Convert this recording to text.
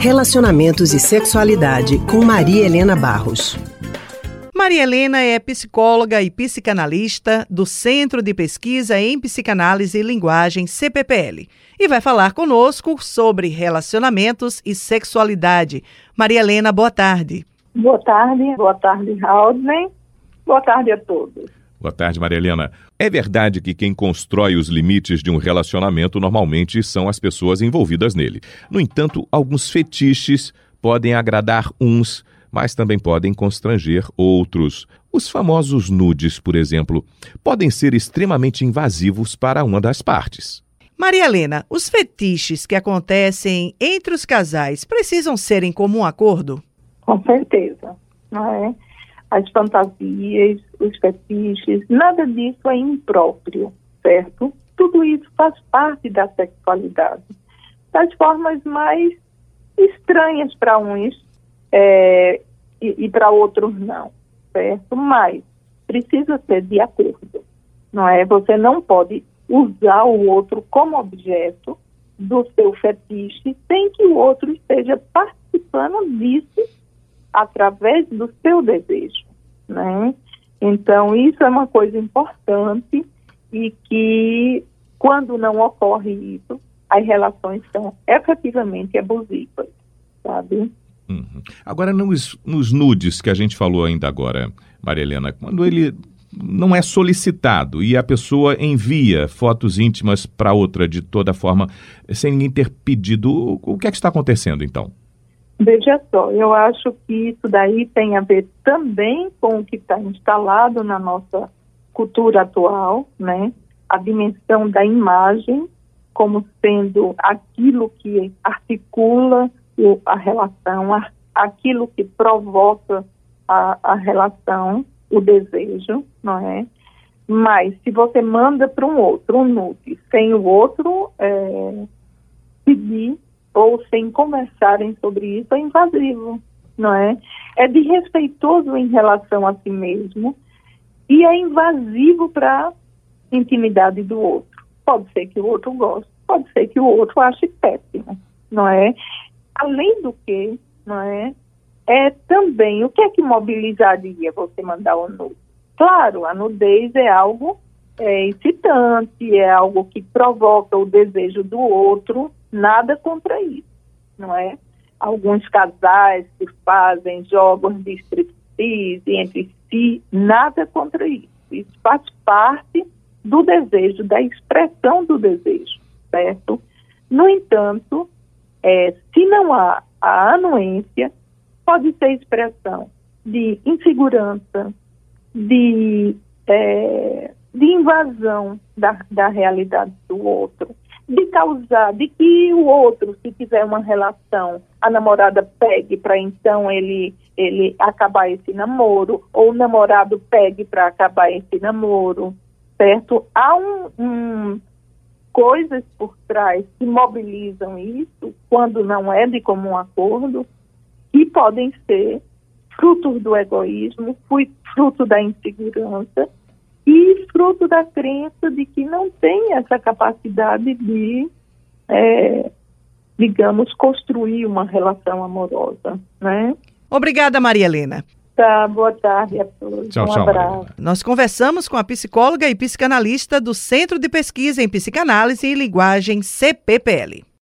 Relacionamentos e Sexualidade com Maria Helena Barros. Maria Helena é psicóloga e psicanalista do Centro de Pesquisa em Psicanálise e Linguagem CPPL e vai falar conosco sobre relacionamentos e sexualidade. Maria Helena, boa tarde. Boa tarde, boa tarde, Raul. Boa tarde a todos. Boa tarde, Maria Helena. É verdade que quem constrói os limites de um relacionamento normalmente são as pessoas envolvidas nele. No entanto, alguns fetiches podem agradar uns, mas também podem constranger outros. Os famosos nudes, por exemplo, podem ser extremamente invasivos para uma das partes. Maria Helena, os fetiches que acontecem entre os casais precisam ser em comum acordo? Com certeza, não é? As fantasias, os fetiches, nada disso é impróprio, certo? Tudo isso faz parte da sexualidade. Das formas mais estranhas para uns é, e, e para outros não, certo? Mas precisa ser de acordo, não é? Você não pode usar o outro como objeto do seu fetiche sem que o outro esteja participando disso através do seu desejo, né? Então, isso é uma coisa importante e que, quando não ocorre isso, as relações são efetivamente abusivas, sabe? Uhum. Agora, nos, nos nudes que a gente falou ainda agora, Maria Helena, quando ele não é solicitado e a pessoa envia fotos íntimas para outra de toda forma, sem ninguém ter pedido, o que é que está acontecendo então? Veja só, eu acho que isso daí tem a ver também com o que está instalado na nossa cultura atual, né? A dimensão da imagem como sendo aquilo que articula a relação, aquilo que provoca a, a relação, o desejo, não é? Mas se você manda para um outro um nude sem o outro é, pedir ou sem conversarem sobre isso é invasivo, não é? É desrespeitoso em relação a si mesmo e é invasivo para a intimidade do outro. Pode ser que o outro goste, pode ser que o outro ache péssimo, não é? Além do que, não é? É também o que é que mobilizaria você mandar o nude? Claro, a nudez é algo é, excitante, é algo que provoca o desejo do outro, nada contra isso, não é? Alguns casais que fazem jogos de striptease entre si, nada contra isso. Isso faz parte do desejo, da expressão do desejo, certo? No entanto, é, se não há a anuência, pode ser expressão de insegurança, de, é, de invasão da, da realidade do outro, de causar, de que o outro, se tiver uma relação, a namorada pegue para então ele ele acabar esse namoro, ou o namorado pegue para acabar esse namoro, certo? Há um, um, coisas por trás que mobilizam isso, quando não é de comum acordo, que podem ser frutos do egoísmo, fruto da insegurança e fruto da crença de que não tem essa capacidade de, é, digamos, construir uma relação amorosa, né? Obrigada, Maria Helena. Tá, boa tarde a todos. Tchau, um tchau, abraço. Nós conversamos com a psicóloga e psicanalista do Centro de Pesquisa em Psicanálise e Linguagem CPPL.